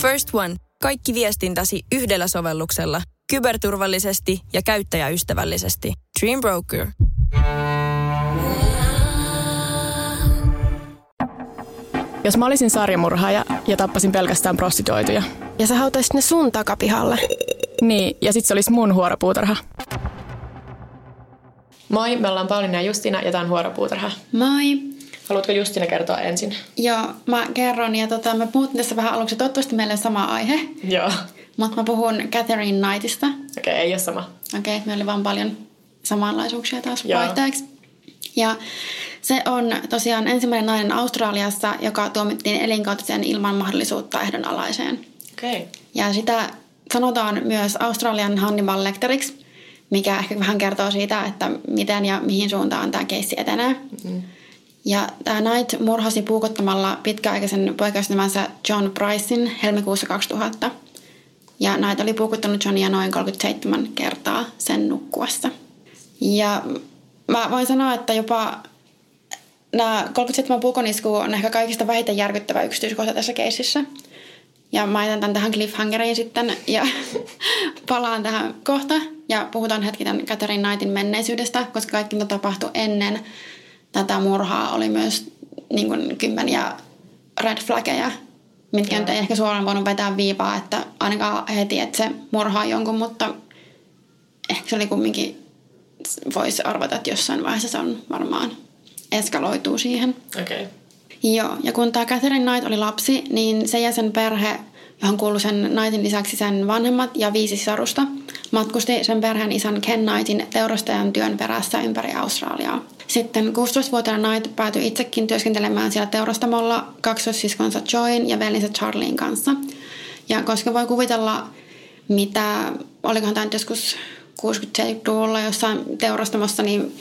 First One. Kaikki viestintäsi yhdellä sovelluksella. Kyberturvallisesti ja käyttäjäystävällisesti. Dream Broker. Jos mä olisin sarjamurhaaja ja tappasin pelkästään prostituoituja. Ja sä hautaisit ne sun takapihalle. Niin, ja sit se olisi mun huoropuutarha. Moi, me ollaan Pauliina ja Justina ja tää on Huoropuutarha. Moi. Haluatko Justina kertoa ensin? Joo, mä kerron ja tota, mä puhun tässä vähän aluksi. Toivottavasti meillä on sama aihe. Joo. Mutta mä puhun Catherine Knightista. Okei, okay, ei ole sama. Okei, okay, meillä oli vaan paljon samanlaisuuksia taas Joo. vaihteeksi. Ja se on tosiaan ensimmäinen nainen Australiassa, joka tuomittiin elinkautiseen ilman mahdollisuutta ehdonalaiseen. Okei. Okay. Ja sitä sanotaan myös Australian Hannibal Lecteriksi, mikä ehkä vähän kertoo siitä, että miten ja mihin suuntaan tämä keissi etenee. Mm. Ja tämä Knight murhasi puukottamalla pitkäaikaisen poikaystävänsä John Pricein helmikuussa 2000. Ja Knight oli puukottanut Johnia noin 37 kertaa sen nukkuessa. Ja mä voin sanoa, että jopa nämä 37 puukonisku on ehkä kaikista vähiten järkyttävä yksityiskohta tässä keisissä. Ja mä jätän tämän tähän cliffhangeriin sitten ja palaan tähän kohta. Ja puhutaan hetki tämän Catherine Knightin menneisyydestä, koska kaikki tapahtui ennen tätä murhaa oli myös niin kuin, kymmeniä red flaggeja, mitkä nyt ei ehkä suoraan voinut vetää viivaa, että ainakaan heti, että se murhaa jonkun, mutta ehkä se oli kumminkin, voisi arvata, että jossain vaiheessa se on varmaan eskaloituu siihen. Okei. Okay. Joo, ja kun tämä Catherine Knight oli lapsi, niin se ja sen perhe, johon kuului sen Knightin lisäksi sen vanhemmat ja viisi sisarusta, matkusti sen perheen isän Ken Knightin teurastajan työn perässä ympäri Australiaa. Sitten 16-vuotiaana Knight päätyi itsekin työskentelemään siellä teurastamolla kaksoissiskonsa Joyn ja velinsä Charlien kanssa. Ja koska voi kuvitella, mitä, olikohan tämä joskus 60-70-luvulla jossain teurastamossa, niin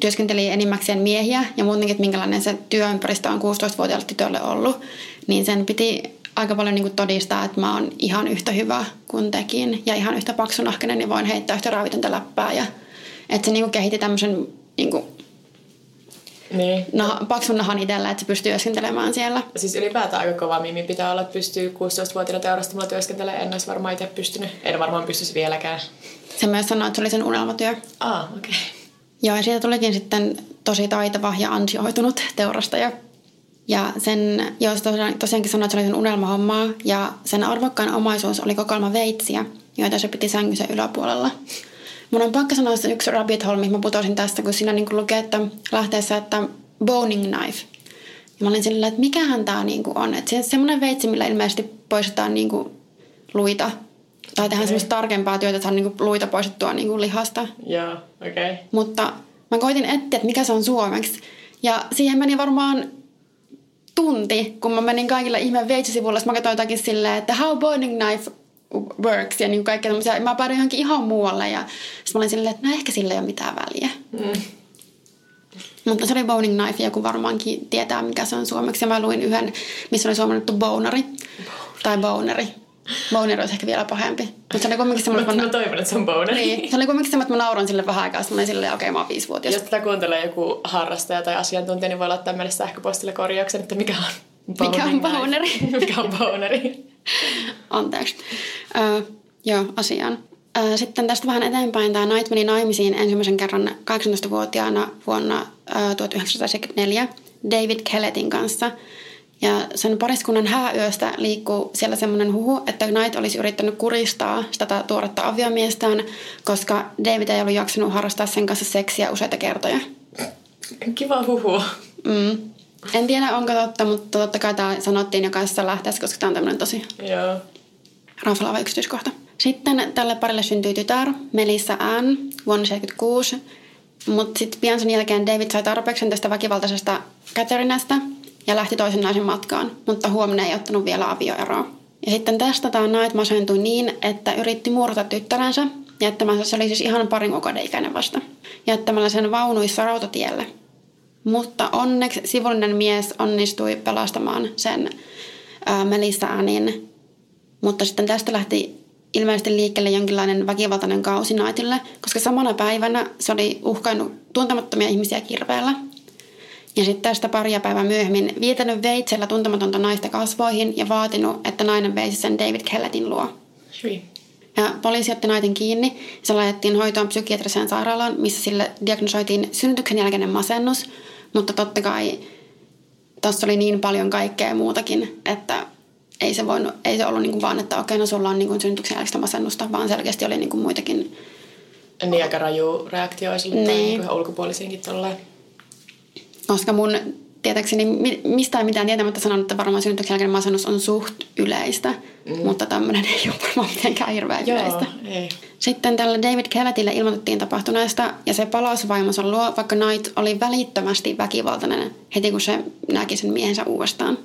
työskenteli enimmäkseen miehiä ja muutenkin, että minkälainen se työympäristö on 16-vuotiaalle tytölle ollut, niin sen piti aika paljon niin todistaa, että mä oon ihan yhtä hyvä kuin tekin ja ihan yhtä paksunahkinen, niin voin heittää yhtä raavitonta läppää. Ja, että se niin kehitti tämmöisen niin kuin, Niin. nah, paksun nahan itsellä, että se pystyy työskentelemään siellä. Siis ylipäätään aika kova mimi pitää olla, että pystyy 16-vuotiaana teurastamalla työskentelemään. En olisi varmaan itse pystynyt. En varmaan pystyisi vieläkään. Se myös sanoi, että se oli sen unelmatyö. Ah, okei. Okay. Joo, ja siitä tulikin sitten tosi taitava ja ansioitunut teurastaja. Ja sen, jos tosiaan, tosiaankin sanoi, että se oli sen unelmahommaa, ja sen arvokkain omaisuus oli kokoelma veitsiä, joita se piti sängynsä yläpuolella. Mun on pakko sanoa se yksi rabbit hole, mihin mä putosin tästä, kun siinä niin lukee, että lähteessä, että boning knife. Ja mä olin silleen, että mikähän tää niin on. Että se on semmoinen veitsi, millä ilmeisesti poistetaan niin kuin luita. Tai tehdään semmoista tarkempaa työtä, että saadaan niin kuin luita poistettua niin kuin lihasta. Joo, okei. Okay. Mutta mä koitin etsiä, että mikä se on suomeksi. Ja siihen meni varmaan tunti, kun mä menin kaikilla ihme veitsisivuilla. Mä katsoin jotakin silleen, että how boning knife works ja niin kaikkea tämmöisiä. Mä päädyin johonkin ihan muualle ja sitten mä olin silleen, että no ehkä sillä ei ole mitään väliä. Mm. Mutta se oli boning knife, joku varmaankin tietää, mikä se on suomeksi. Ja mä luin yhden, missä oli suomennettu bonari. Tai boneri. Boneri olisi ehkä vielä pahempi. Mutta se oli kumminkin semmoinen... Mä, mä toivon, että se on boneri. Niin, se oli kumminkin semmoinen, että mä nauran sille vähän aikaa. Sitten mä olin silleen, okei, okay, mä oon viisivuotias. Jos tätä kuuntelee joku harrastaja tai asiantuntija, niin voi laittaa meille sähköpostille korjauksen, että mikä on Mikä on boning boneri? mikä on boneri. Anteeksi. Öö, joo, asiaan. Öö, sitten tästä vähän eteenpäin. Tämä Knight meni naimisiin ensimmäisen kerran 18-vuotiaana vuonna öö, 1974 David Kelletin kanssa. Ja sen pariskunnan hääyöstä liikkuu siellä semmoinen huhu, että Knight olisi yrittänyt kuristaa sitä tuoretta aviomiestään, koska David ei ollut jaksanut harrastaa sen kanssa seksiä useita kertoja. Kiva huhu. Mm. En tiedä, onko totta, mutta totta kai tämä sanottiin jokaisessa lähteessä, koska tämä on tämmöinen tosi Joo. raflaava yksityiskohta. Sitten tälle parille syntyi tytär, Melissa Ann, vuonna 1976. Mutta sitten pian sen jälkeen David sai tarpeeksi tästä väkivaltaisesta Catherinestä ja lähti toisen naisen matkaan, mutta huomenna ei ottanut vielä avioeroa. Ja sitten tästä tämä Knight masentui niin, että yritti murta tyttärensä, jättämänsä se oli siis ihan parin kuukauden ikäinen vasta, jättämällä sen vaunuissa rautatielle. Mutta onneksi sivullinen mies onnistui pelastamaan sen ää, Melissa Annin mutta sitten tästä lähti ilmeisesti liikkeelle jonkinlainen väkivaltainen kausi Knightille, koska samana päivänä se oli uhkainut tuntemattomia ihmisiä kirveellä. Ja sitten tästä paria päivää myöhemmin vietänyt veitsellä tuntematonta naista kasvoihin ja vaatinut, että nainen veisi sen David Kelletin luo. Hyi. Ja poliisi otti naisen kiinni. Se laitettiin hoitoon psykiatriseen sairaalaan, missä sille diagnosoitiin synnytyksen jälkeinen masennus. Mutta totta kai tuossa oli niin paljon kaikkea muutakin, että ei se, voinut, ei se ollut niin kuin vaan, että okei, no sulla on niin kuin synnytyksen jälkeistä masennusta, vaan selkeästi oli niin kuin muitakin. Niin aika raju reaktio sille niin. Niin. niin ulkopuolisiinkin tolleen. Koska mun tietääkseni mi- mistään mitään tietämättä sanon, että varmaan synnytyksen jälkeinen masennus on suht yleistä, mm. mutta tämmöinen ei ole varmaan mitenkään hirveän Joo, yleistä. ei. Sitten tälle David Kellettille ilmoitettiin tapahtuneesta ja se palasi vaimonsa luo, vaikka Knight oli välittömästi väkivaltainen heti kun se näki sen miehensä uudestaan.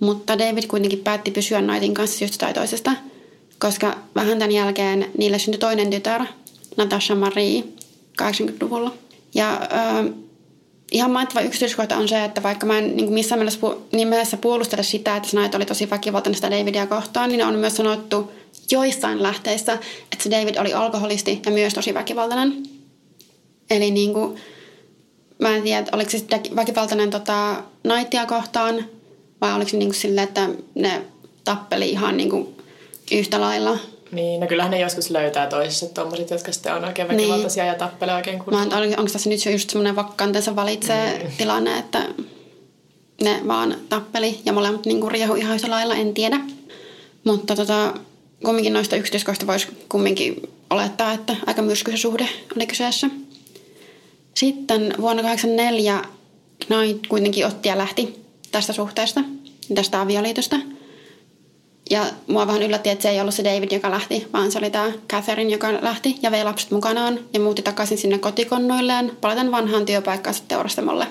Mutta David kuitenkin päätti pysyä Knightin kanssa syystä tai toisesta, koska vähän tämän jälkeen niille syntyi toinen tytär, Natasha Marie, 80-luvulla. Ja äh, ihan mainittava yksityiskohta on se, että vaikka mä en niin missään mielessä, pu- nimessä puolustele sitä, että Knight oli tosi väkivaltainen sitä Davidia kohtaan, niin on myös sanottu joissain lähteissä, että se David oli alkoholisti ja myös tosi väkivaltainen. Eli niin kuin, mä en tiedä, oliko se väkivaltainen tota, Knightia kohtaan vai oliko se niin kuin silleen, että ne tappeli ihan niin kuin yhtä lailla. Niin, no kyllähän ne joskus löytää toisissa tommoset, jotka sitten on oikein väkivaltaisia ja tappelee oikein Mä kunnolla. en, onko tässä nyt just semmoinen vakkantensa valitsee Niin. tilanne, että ne vaan tappeli ja molemmat niinku riehu ihan yhtä lailla, en tiedä. Mutta tota, kumminkin noista yksityiskohdista voisi kumminkin olettaa, että aika myrskyisen suhde oli kyseessä. Sitten vuonna 1984 Knight kuitenkin otti ja lähti tästä suhteesta, tästä avioliitosta. Ja mua vähän yllätti, että se ei ollut se David, joka lähti, vaan se oli tämä Catherine, joka lähti ja vei lapset mukanaan ja muutti takaisin sinne kotikonnoilleen, palaten vanhaan työpaikkaansa teurastamolle.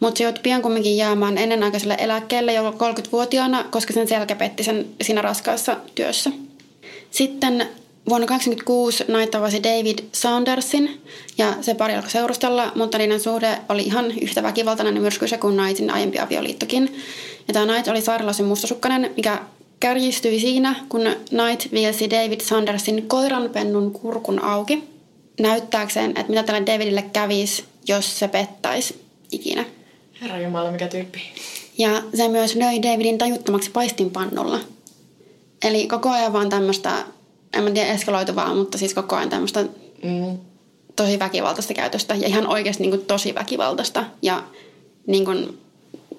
Mutta se joutui pian kumminkin jäämään ennenaikaiselle eläkkeelle jo 30-vuotiaana, koska sen selkä petti sen siinä raskaassa työssä. Sitten vuonna 1926 Knight tavasi David Saundersin ja se pari alkoi seurustella, mutta niiden suhde oli ihan yhtä väkivaltainen myrskyisä kuin Knightin aiempi avioliittokin. Ja tämä Knight oli sairaalloisen mustasukkainen, mikä kärjistyi siinä, kun Knight vielsi David Sandersin koiranpennun kurkun auki näyttääkseen, että mitä tälle Davidille kävisi, jos se pettäisi ikinä. Herra Jumala, mikä tyyppi. Ja se myös löi Davidin tajuttomaksi paistinpannulla. Eli koko ajan vaan tämmöistä, en mä tiedä eskaloituvaa, mutta siis koko ajan tämmöistä Mm. tosi väkivaltaista käytöstä. Ja ihan oikeasti niin kuin tosi väkivaltaista. Ja niin kuin,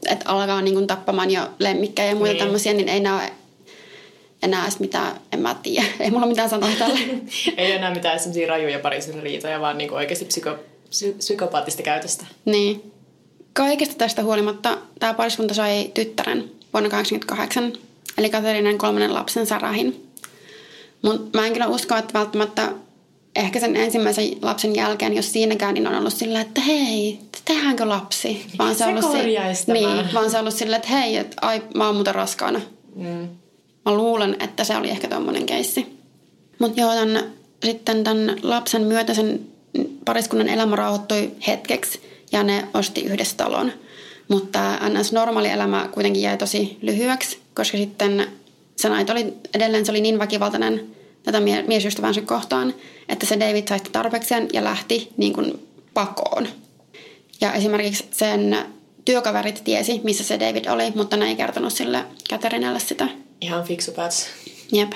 että alkaa niin kuin tappamaan jo lemmikkejä ja muita Niin. tämmöisiä, niin ei nämä enää edes mitään, en mä tiedä. Ei mulla mitään sanoa tälle. Ei enää mitään semmoisia rajuja parisuuden riitoja, vaan niinku oikeasti psyko, psy, psykopaattista käytöstä. Niin. Kaikesta tästä huolimatta tämä pariskunta sai tyttären vuonna 1988, eli Katerinen kolmannen lapsen Sarahin. Mutta mä en kyllä usko, että välttämättä ehkä sen ensimmäisen lapsen jälkeen, jos siinäkään, niin on ollut sillä, että hei, tehdäänkö lapsi? Vaan Se on ollut korjaistamaan. niin, vaan se on ollut sillä, että hei, että ai, mä oon muuten raskaana. Mm. Mä luulen, että se oli ehkä tommonen keissi. Mutta joo, tämän, sitten tämän lapsen myötä sen pariskunnan elämä rauhoittui hetkeksi ja ne osti yhdessä talon. Mutta ns. normaali elämä kuitenkin jäi tosi lyhyeksi, koska sitten se naita oli, edelleen se oli niin väkivaltainen tätä mie- miesystävänsä kohtaan, että se David sai tarpeekseen ja lähti niin kuin pakoon. Ja esimerkiksi sen työkaverit tiesi, missä se David oli, mutta ne ei kertonut sille Catherinelle sitä. Ihan fiksu päätös. Jep.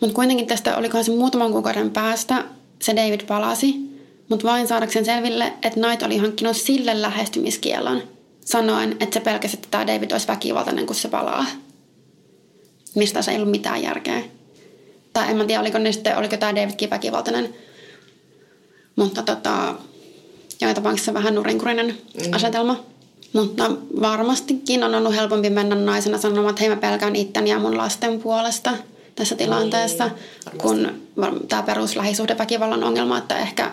Mutta kuitenkin tästä olikohan se muutaman kuukauden päästä se David palasi, mutta vain saadakseen selville, että Knight oli hankkinut sille lähestymiskielon, sanoen, että se pelkäsi, että tämä David olisi väkivaltainen, kun se palaa. Mistä se ei ollut mitään järkeä. Tai en mä tiedä, oliko, ne sitten, oliko tämä Davidkin väkivaltainen. Mutta tota, joka tapauksessa vähän nurinkurinen mm. asetelma. Mutta varmastikin on ollut helpompi mennä naisena sanomaan, että hei mä pelkään itteni ja mun lasten puolesta tässä tilanteessa, Niin, kun tämä peruslähisuhdeväkivallan ongelma, että ehkä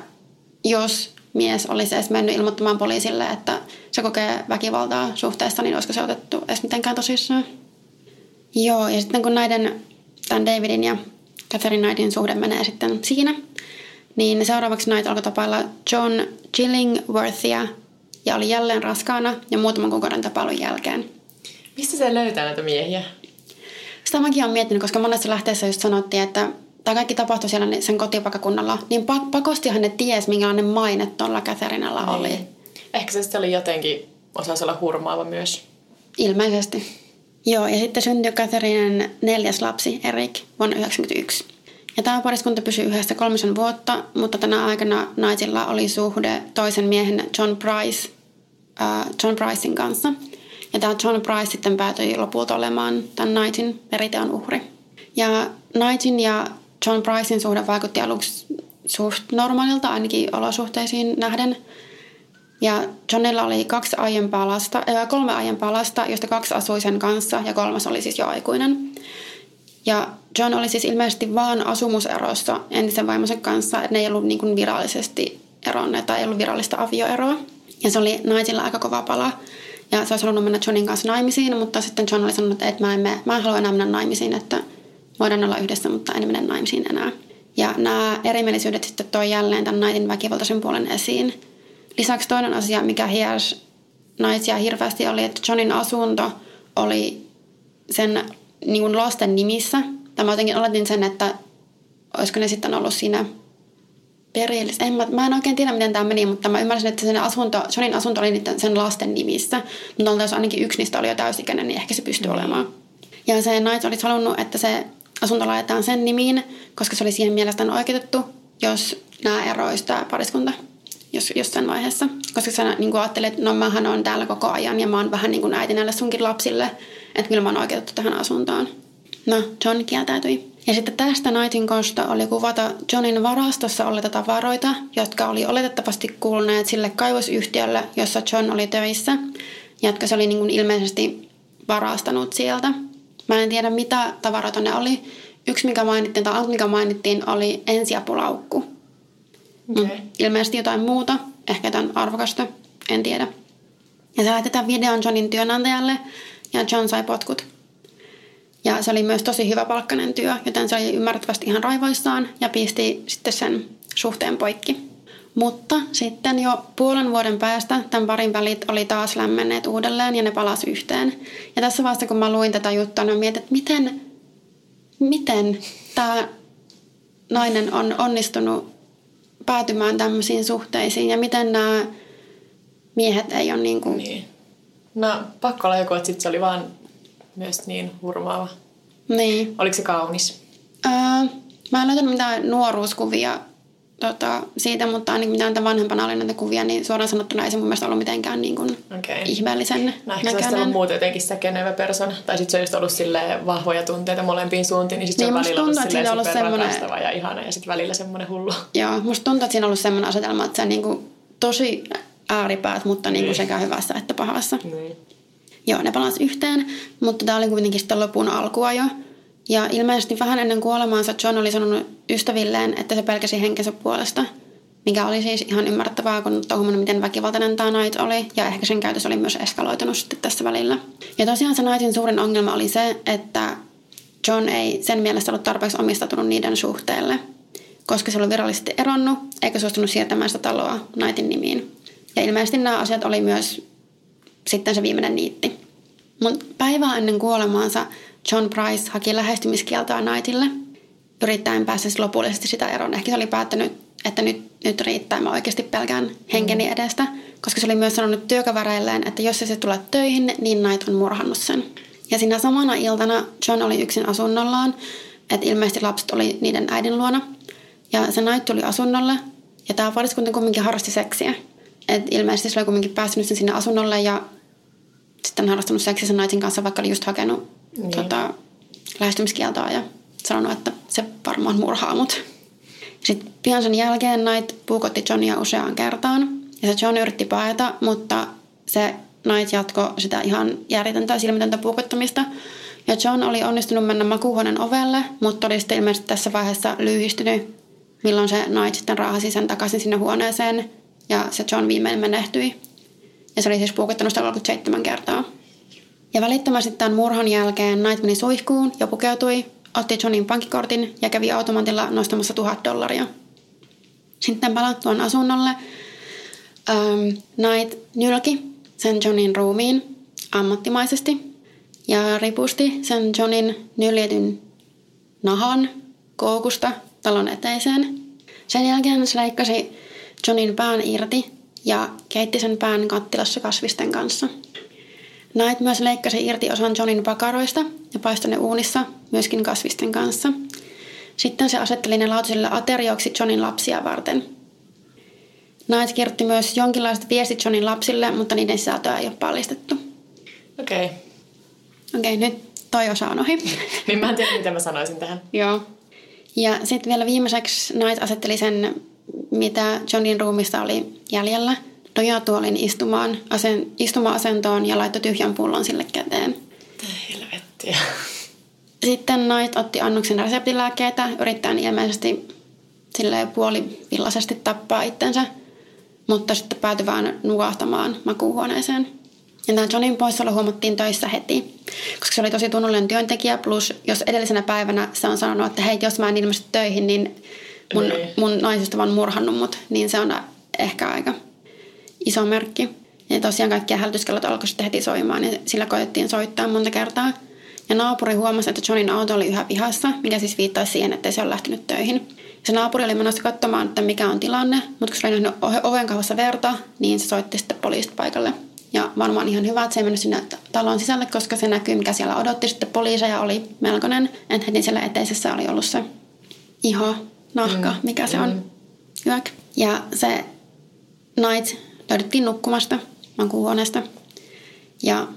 jos mies olisi edes mennyt ilmoittamaan poliisille, että se kokee väkivaltaa suhteessa, niin olisiko se otettu edes mitenkään tosissaan? Joo, ja sitten kun näiden, tämän Davidin ja Catherine Knightin suhde menee sitten siinä, niin seuraavaksi Knight alkoi tapailla John Chillingworthia ja oli jälleen raskaana ja muutaman kuukauden tapailun jälkeen. Mistä se löytää näitä miehiä? Sitä mäkin olen miettinyt, koska monessa lähteessä just sanottiin, että tämä kaikki tapahtui siellä sen kotipaikkakunnalla, niin pa- pakostihan ne ties, minkälainen maine tuolla Catherinella oli. Niin. Ehkä se sitten oli jotenkin, osasi olla hurmaava myös. Ilmeisesti. Joo, ja sitten syntyi Katharinen neljäs lapsi, Erik, vuonna 1991. Ja tämä pariskunta pysyi yhdessä kolmisen vuotta, mutta tänä aikana naisilla oli suhde toisen miehen John Price, äh, John Pricein kanssa. Ja tämä John Price sitten päätyi lopulta olemaan tämän Knightin veriteon uhri. Ja Knightin ja John Pricein suhde vaikutti aluksi suht normaalilta ainakin olosuhteisiin nähden. Ja Johnilla oli kaksi aiempaa lasta, äh, kolme aiempaa lasta, joista kaksi asui sen kanssa ja kolmas oli siis jo aikuinen. Ja John oli siis ilmeisesti vaan asumuserossa entisen vaimonsa kanssa, että ne ei ollut niin kuin virallisesti eronneet tai ei ollut virallista avioeroa. Ja se oli naisilla aika kova pala. Ja se olisi halunnut mennä Johnin kanssa naimisiin, mutta sitten John oli sanonut, että mä en, me, mä en halua enää mennä naimisiin, että voidaan olla yhdessä, mutta en mene naimisiin enää. Ja nämä erimielisyydet sitten toi jälleen tämän naitin väkivaltaisen puolen esiin. Lisäksi toinen asia, mikä hiersi naisia hirveästi, oli, että Johnin asunto oli sen niin kuin lasten nimissä. Tämä jotenkin oletin sen, että olisiko ne sitten ollut siinä perillis. En, mä, mä en oikein tiedä, miten tämä meni, mutta mä ymmärsin, että sen asunto, Johnin asunto oli niiden, sen lasten nimissä. Mutta jos ainakin yksi niistä oli jo täysikäinen, niin ehkä se pystyi mm. olemaan. Ja se nais olisi halunnut, että se asunto laitetaan sen nimiin, koska se oli siihen mielestään oikeutettu, jos nämä eroisi tämä pariskunta jos, jossain vaiheessa. Koska sä niin ajattelet, että no mähän on täällä koko ajan ja mä oon vähän niin kuin äiti näille sunkin lapsille, että kyllä mä oon oikeutettu tähän asuntoon. No, John kieltäytyi. Ja sitten tästä Nightin kosto oli kuvata Johnin varastossa olleita tavaroita, jotka oli oletettavasti kuuluneet sille kaivosyhtiölle, jossa John oli töissä, jotka se oli niin kuin ilmeisesti varastanut sieltä. Mä en tiedä, mitä tavaroita ne oli. Yksi, mikä mainittiin, tai mikä mainittiin, oli ensiapulaukku. Okay. Ilmeisesti jotain muuta, ehkä jotain arvokasta, en tiedä. Ja se lähetetään videon Johnin työnantajalle, ja John sai potkut. Ja se oli myös tosi hyvä palkkainen työ, joten se oli ymmärrettävästi ihan raivoissaan ja pisti sitten sen suhteen poikki. Mutta sitten jo puolen vuoden päästä tämän parin välit oli taas lämmenneet uudelleen ja ne palasi yhteen. Ja tässä vaiheessa kun mä luin tätä juttua, niin mietin, että miten, miten tämä nainen on onnistunut päätymään tämmöisiin suhteisiin ja miten nämä miehet ei ole niin kuin... Niin. No pakko olla joku, että sit se oli vaan myös niin hurmaava. Niin. Oliko se kaunis? Öö, mä en löytänyt mitään nuoruuskuvia tota, siitä, mutta ainakin mitään tämän vanhempana oli näitä kuvia, niin suoraan sanottuna ei se mun mielestä ollut mitenkään niin kuin okay. ihmeellisen no, näköinen. Ehkä se on muuten jotenkin säkenevä persona. Tai sitten se on just ollut vahvoja tunteita molempiin suuntiin, niin sitten niin, se on välillä ollut, silleen ollut semmoinen... ja ihana, ja sitten välillä semmoinen hullu. Joo, musta tuntuu, että siinä on ollut semmoinen asetelma, että se on niin kuin tosi ääripäät, mutta niin kuin niin. sekä hyvässä että pahassa. Niin. Joo, ne palasi yhteen, mutta tämä oli kuitenkin sitten lopun alkua jo. Ja ilmeisesti vähän ennen kuolemaansa John oli sanonut ystävilleen, että se pelkäsi henkensä puolesta, mikä oli siis ihan ymmärrettävää, kun huomannut, miten väkivaltainen tämä Knight oli, ja ehkä sen käytös oli myös eskaloitunut sitten tässä välillä. Ja tosiaan se Knightin suurin ongelma oli se, että John ei sen mielestä ollut tarpeeksi omistautunut niiden suhteelle, koska se oli virallisesti eronnut, eikä suostunut siirtämään sitä taloa Knightin nimiin. Ja ilmeisesti nämä asiat oli myös sitten se viimeinen niitti. Mutta päivää ennen kuolemaansa John Price haki lähestymiskieltoa Knightille, yrittäen päästä siis lopullisesti sitä eroon. Ehkä se oli päättänyt, että nyt, nyt riittää, mä oikeasti pelkään henkeni mm. edestä, koska se oli myös sanonut työkavereilleen, että jos se tulee töihin, niin Knight on murhannut sen. Ja siinä samana iltana John oli yksin asunnollaan, että ilmeisesti lapset oli niiden äidin luona. Ja se Knight tuli asunnolle, ja tämä pariskunta kumminkin harrasti seksiä. Et ilmeisesti se oli kumminkin päässyt sen sinne asunnolle ja sitten harrastanut seksiä sen naisen kanssa, vaikka oli just hakenut niin. tota, lähestymiskieltoa ja sanonut, että se varmaan murhaa mut. Sitten pian sen jälkeen Knight puukotti Johnia useaan kertaan. Ja se John yritti paeta, mutta se Knight jatko sitä ihan järjetöntä silmitöntä puukottamista. Ja John oli onnistunut mennä makuuhuoneen ovelle, mutta oli sitten ilmeisesti tässä vaiheessa lyhistynyt, milloin se Knight sitten raahasi sen takaisin sinne huoneeseen. Ja se John viimein menehtyi. Ja se oli siis puukottanut sitä 37 kertaa. Ja välittömästi tämän murhan jälkeen Knight meni suihkuun ja pukeutui, otti Johnin pankkikortin ja kävi automatilla nostamassa tuhat dollaria. Sitten palattuaan asunnolle ähm, Knight nylki sen Johnin ruumiin ammattimaisesti ja ripusti sen Johnin nyljetyn nahan koukusta talon eteiseen. Sen jälkeen se leikkasi Johnin pään irti ja keitti sen pään kattilassa kasvisten kanssa. Knight myös leikkasi irti osan Johnin pakaroista ja paistoi ne uunissa myöskin kasvisten kanssa. Sitten se asetteli ne lautasille aterioksi Johnin lapsia varten. Knight kirjoitti myös jonkinlaiset viestit Johnin lapsille, mutta niiden sisältöä ei ole paljastettu. Okei. Okay. Okei, okay, nyt toi osa on ohi. niin mä en tiedä, mitä mä sanoisin tähän. Joo. Ja sitten vielä viimeiseksi Knight asetteli sen, mitä Johnin ruumista oli jäljellä, nojatuolin istumaan, asen, istuma-asentoon ja laittoi tyhjän pullon sille käteen. Helvettiä. Sitten Knight otti annoksen reseptilääkkeitä, yrittäen ilmeisesti sille puolivillaisesti tappaa itsensä, mutta sitten päätyi vaan nukahtamaan makuuhuoneeseen. Ja tämä Johnin poissaolo huomattiin töissä heti, koska se oli tosi tunnollinen työntekijä, plus jos edellisenä päivänä se on sanonut, että hei, jos mä en ilmesty töihin, niin mun, niin. mun naisista on murhannut mut, niin se on ehkä aika iso merkki. Ja tosiaan kaikkia hälytyskellot alkoi sitten heti soimaan, ja sillä koettiin soittaa monta kertaa. Ja naapuri huomasi, että Johnin auto oli yhä pihassa, mikä siis viittaisi siihen, että se on lähtenyt töihin. Se naapuri oli menossa katsomaan, että mikä on tilanne, mutta kun se oli nähnyt oven kauhassa verta, niin se soitti sitten poliisit paikalle. Ja varmaan ihan hyvä, että se ei mennyt sinne talon sisälle, koska se näkyy, mikä siellä odotti. Sitten poliiseja oli melkoinen. Että heti siellä eteisessä oli ollut se iho, nahka, mm. mikä se on. Mm. Yök. Ja se Night löydettiin nukkumasta makuuhuoneesta. Ja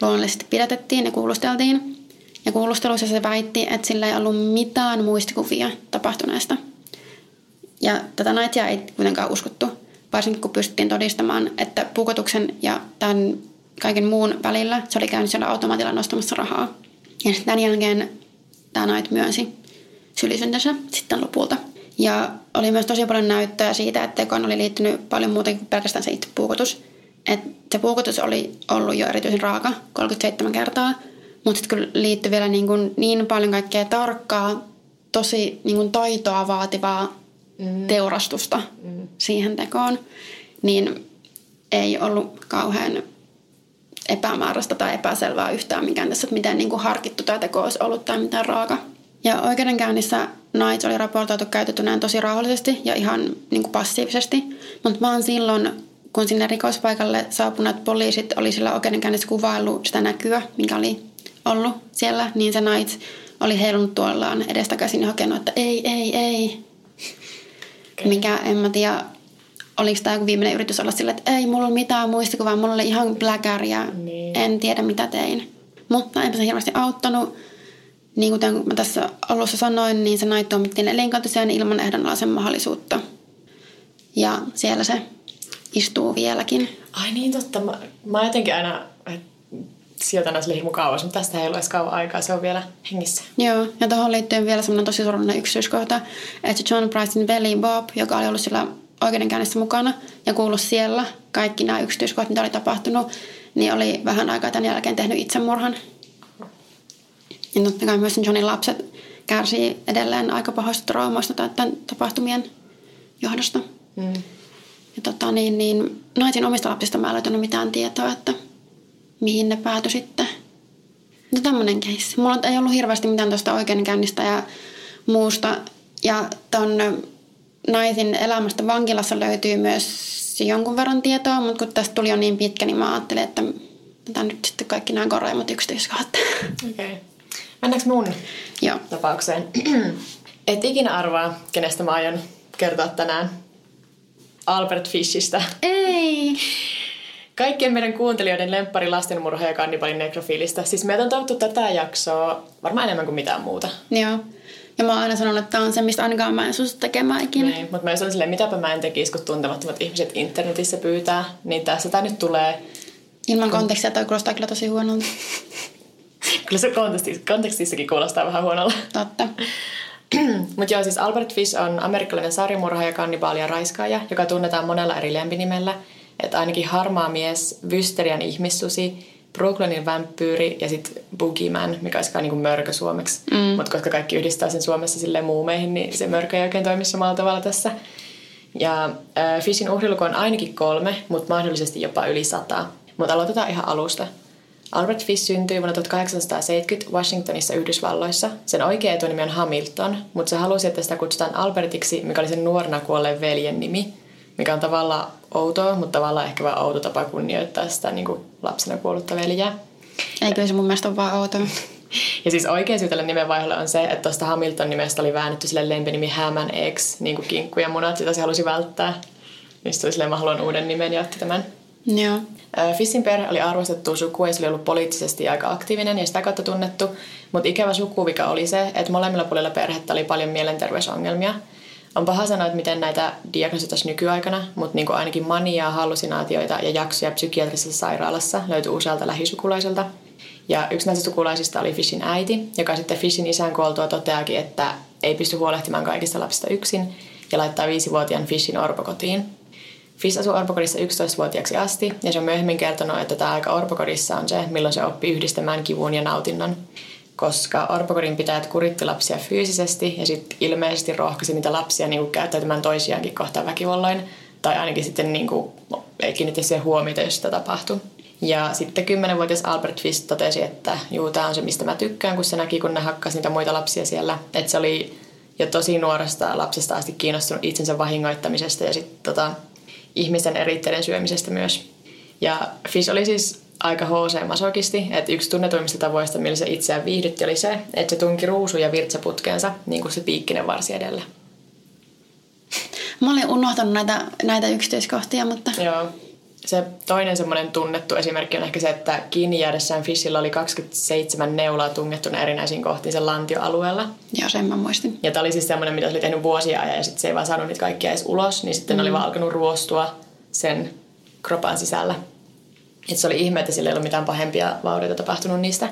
luonnollisesti pidätettiin ja kuulusteltiin. Ja kuulustelussa se väitti, että sillä ei ollut mitään muistikuvia tapahtuneesta. Ja tätä Nightia ei kuitenkaan uskottu varsinkin kun pystyttiin todistamaan, että puukotuksen ja tämän kaiken muun välillä se oli käynyt siellä automaatilla nostamassa rahaa. Ja tämän jälkeen tämä Knight myönsi syyllisyytensä sitten lopulta. Ja oli myös tosi paljon näyttöä siitä, että tekoon oli liittynyt paljon muuta kuin pelkästään se itse puukotus. että se puukotus oli ollut jo erityisen raaka 37 kertaa, mutta sitten kun liittyi vielä niin, kuin niin paljon kaikkea tarkkaa, tosi niin kuin taitoa vaativaa mm. teurastusta mm. siihen tekoon, niin ei ollut kauhean epämääräistä tai epäselvää yhtään mikään tässä, että miten niin kuin harkittu tämä teko olisi ollut tai mitään raaka. Ja oikeudenkäynnissä Knight oli raportoitu käytettynään tosi rauhallisesti ja ihan niin kuin passiivisesti, mutta vaan silloin, kun sinne rikospaikalle saapuneet poliisit oli sillä oikeudenkäynnissä kuvaillut sitä näkyä, mikä oli ollut siellä, niin se Knight oli heilunut tuollaan edestakaisin ja hakenut, että ei, ei, ei, Okay. Mikä en mä tiedä, oliko tämä joku viimeinen yritys olla sillä, että ei mulla ole mitään muistikuvaa, mulla oli ihan bläkär ja niin. en tiedä mitä tein. Mutta enpä se hirveästi auttanut. Niin kuten mä tässä alussa sanoin, niin se nait tuomittiin elinkautiseen ilman ehdonalaisen mahdollisuutta. Ja siellä se istuu vieläkin. Ai niin totta. Mä, mä jotenkin aina sijoitan sille hirmu kauas, mutta tästä ei ole edes kauan aikaa, se on vielä hengissä. Joo, ja tuohon liittyen vielä semmoinen tosi surullinen yksityiskohta, että John Pricein veli Bob, joka oli ollut sillä oikeudenkäynnissä mukana ja kuullut siellä kaikki nämä yksityiskohdat, mitä oli tapahtunut, niin oli vähän aikaa tämän jälkeen tehnyt itsemurhan. Ja totta kai myös Johnin lapset kärsii edelleen aika pahoista traumaista tämän tapahtumien johdosta. Mm. Ja tota, niin, niin, naisin omista lapsista mä en löytänyt mitään tietoa, että mihin ne päätyi sitten. No tämmöinen keissi. Mulla ei ollut hirveästi mitään tuosta oikeudenkäynnistä ja muusta. Ja ton naisin elämästä vankilassa löytyy myös jonkun verran tietoa, mutta kun tästä tuli jo niin pitkä, niin mä ajattelin, että tämä nyt sitten kaikki nämä koreimmat yksityiskohdat. Okei. Okay. Mennäänkö mun Joo. tapaukseen? Et ikinä arvaa, kenestä mä aion kertoa tänään. Albert Fishistä. Ei! Kaikkien meidän kuuntelijoiden lemppari lastenmurha ja kannibalin nekrofiilista. Siis meitä on toivottu tätä jaksoa varmaan enemmän kuin mitään muuta. Joo. Ja mä oon aina sanonut, että tämä on se, mistä ainakaan mä en suostu tekemään ikinä. Niin, mutta mä olen silleen, mitäpä mä en tekisi, kun tuntemattomat ihmiset internetissä pyytää. Niin tässä tämä nyt tulee. Ilman kontekstia toi kuulostaa kyllä tosi huonolta. kyllä se kontekstissa, kontekstissakin kuulostaa vähän huonolta. Totta. Mutta joo, siis Albert Fish on amerikkalainen sarjamurhaaja, kannibaali ja raiskaaja, joka tunnetaan monella eri lempinimellä – että ainakin harmaa mies, Wysterian ihmissusi, Brooklynin vampyyri ja sitten Boogeyman, mikä olisi niin mörkö suomeksi. Mm. Mutta koska kaikki yhdistää sen Suomessa sille muumeihin, niin se mörkö ei oikein toimi samalla tavalla tässä. Ja äh, Fishin uhriluku on ainakin kolme, mutta mahdollisesti jopa yli sata. Mutta aloitetaan ihan alusta. Albert Fish syntyi vuonna 1870 Washingtonissa Yhdysvalloissa. Sen oikea etunimi on Hamilton, mutta se halusi, että sitä kutsutaan Albertiksi, mikä oli sen nuorena kuolleen veljen nimi, mikä on tavallaan outoa, mutta tavallaan ehkä vaan outo tapa kunnioittaa sitä niin kuin lapsena kuollutta veljää. Ei kyllä se mun mielestä ole vaan outoa. Ja siis oikein syy tälle nimenvaiheelle on se, että tuosta Hamilton nimestä oli väännetty sille lempinimi and Eggs, niin kuin kinkku ja munat, sitä se halusi välttää. Niin sitten silleen, mä haluan uuden nimen ja otti tämän. Joo. Fissin perhe oli arvostettu suku ja se oli ollut poliittisesti aika aktiivinen ja sitä kautta tunnettu. Mutta ikävä sukuvika oli se, että molemmilla puolilla perhettä oli paljon mielenterveysongelmia. On paha sanoa, että miten näitä diagnosoitaisiin nykyaikana, mutta niin ainakin maniaa, hallusinaatioita ja jaksoja psykiatrisessa sairaalassa löytyi usealta lähisukulaiselta. Ja yksi näistä sukulaisista oli Fishin äiti, joka sitten Fishin isän kuoltua toteakin, että ei pysty huolehtimaan kaikista lapsista yksin ja laittaa viisivuotiaan Fishin orpokotiin. Fish asui orpokodissa 11-vuotiaaksi asti ja se on myöhemmin kertonut, että tämä aika orpokodissa on se, milloin se oppii yhdistämään kivun ja nautinnon. Koska orpokodin pitäjät kuritti lapsia fyysisesti ja sitten ilmeisesti rohkaisi niitä lapsia niin käyttäytymään toisiaankin kohtaan väkivalloin. Tai ainakin sitten niin kuin, ei kiinnitti siihen huomiota, jos sitä tapahtui. Ja sitten kymmenenvuotias Albert Fish totesi, että juu, tämä on se, mistä mä tykkään, kun se näki, kun ne hakkasi niitä muita lapsia siellä. Että se oli jo tosi nuoresta lapsesta asti kiinnostunut itsensä vahingoittamisesta ja sitten tota, ihmisten eritteiden syömisestä myös. Ja Fish oli siis aika HC-masokisti, että yksi tunnetuimmista tavoista, millä se itseään viihdytti, oli se, että se tunki ruusuja virtsaputkeensa, niin kuin se piikkinen varsi edellä. Mä olin unohtanut näitä, näitä yksityiskohtia, mutta... Joo. Se toinen semmoinen tunnettu esimerkki on ehkä se, että kiinni jäädessään Fishillä oli 27 neulaa tungettuna erinäisiin kohtiin sen lantioalueella. Joo, sen mä muistin. Ja tämä oli siis semmoinen, mitä se oli tehnyt vuosia ja sitten se ei vaan saanut niitä kaikkia edes ulos, niin sitten mm. oli vaan alkanut ruostua sen kropan sisällä. Et se oli ihme, että sillä ei ollut mitään pahempia vaurioita tapahtunut niistä.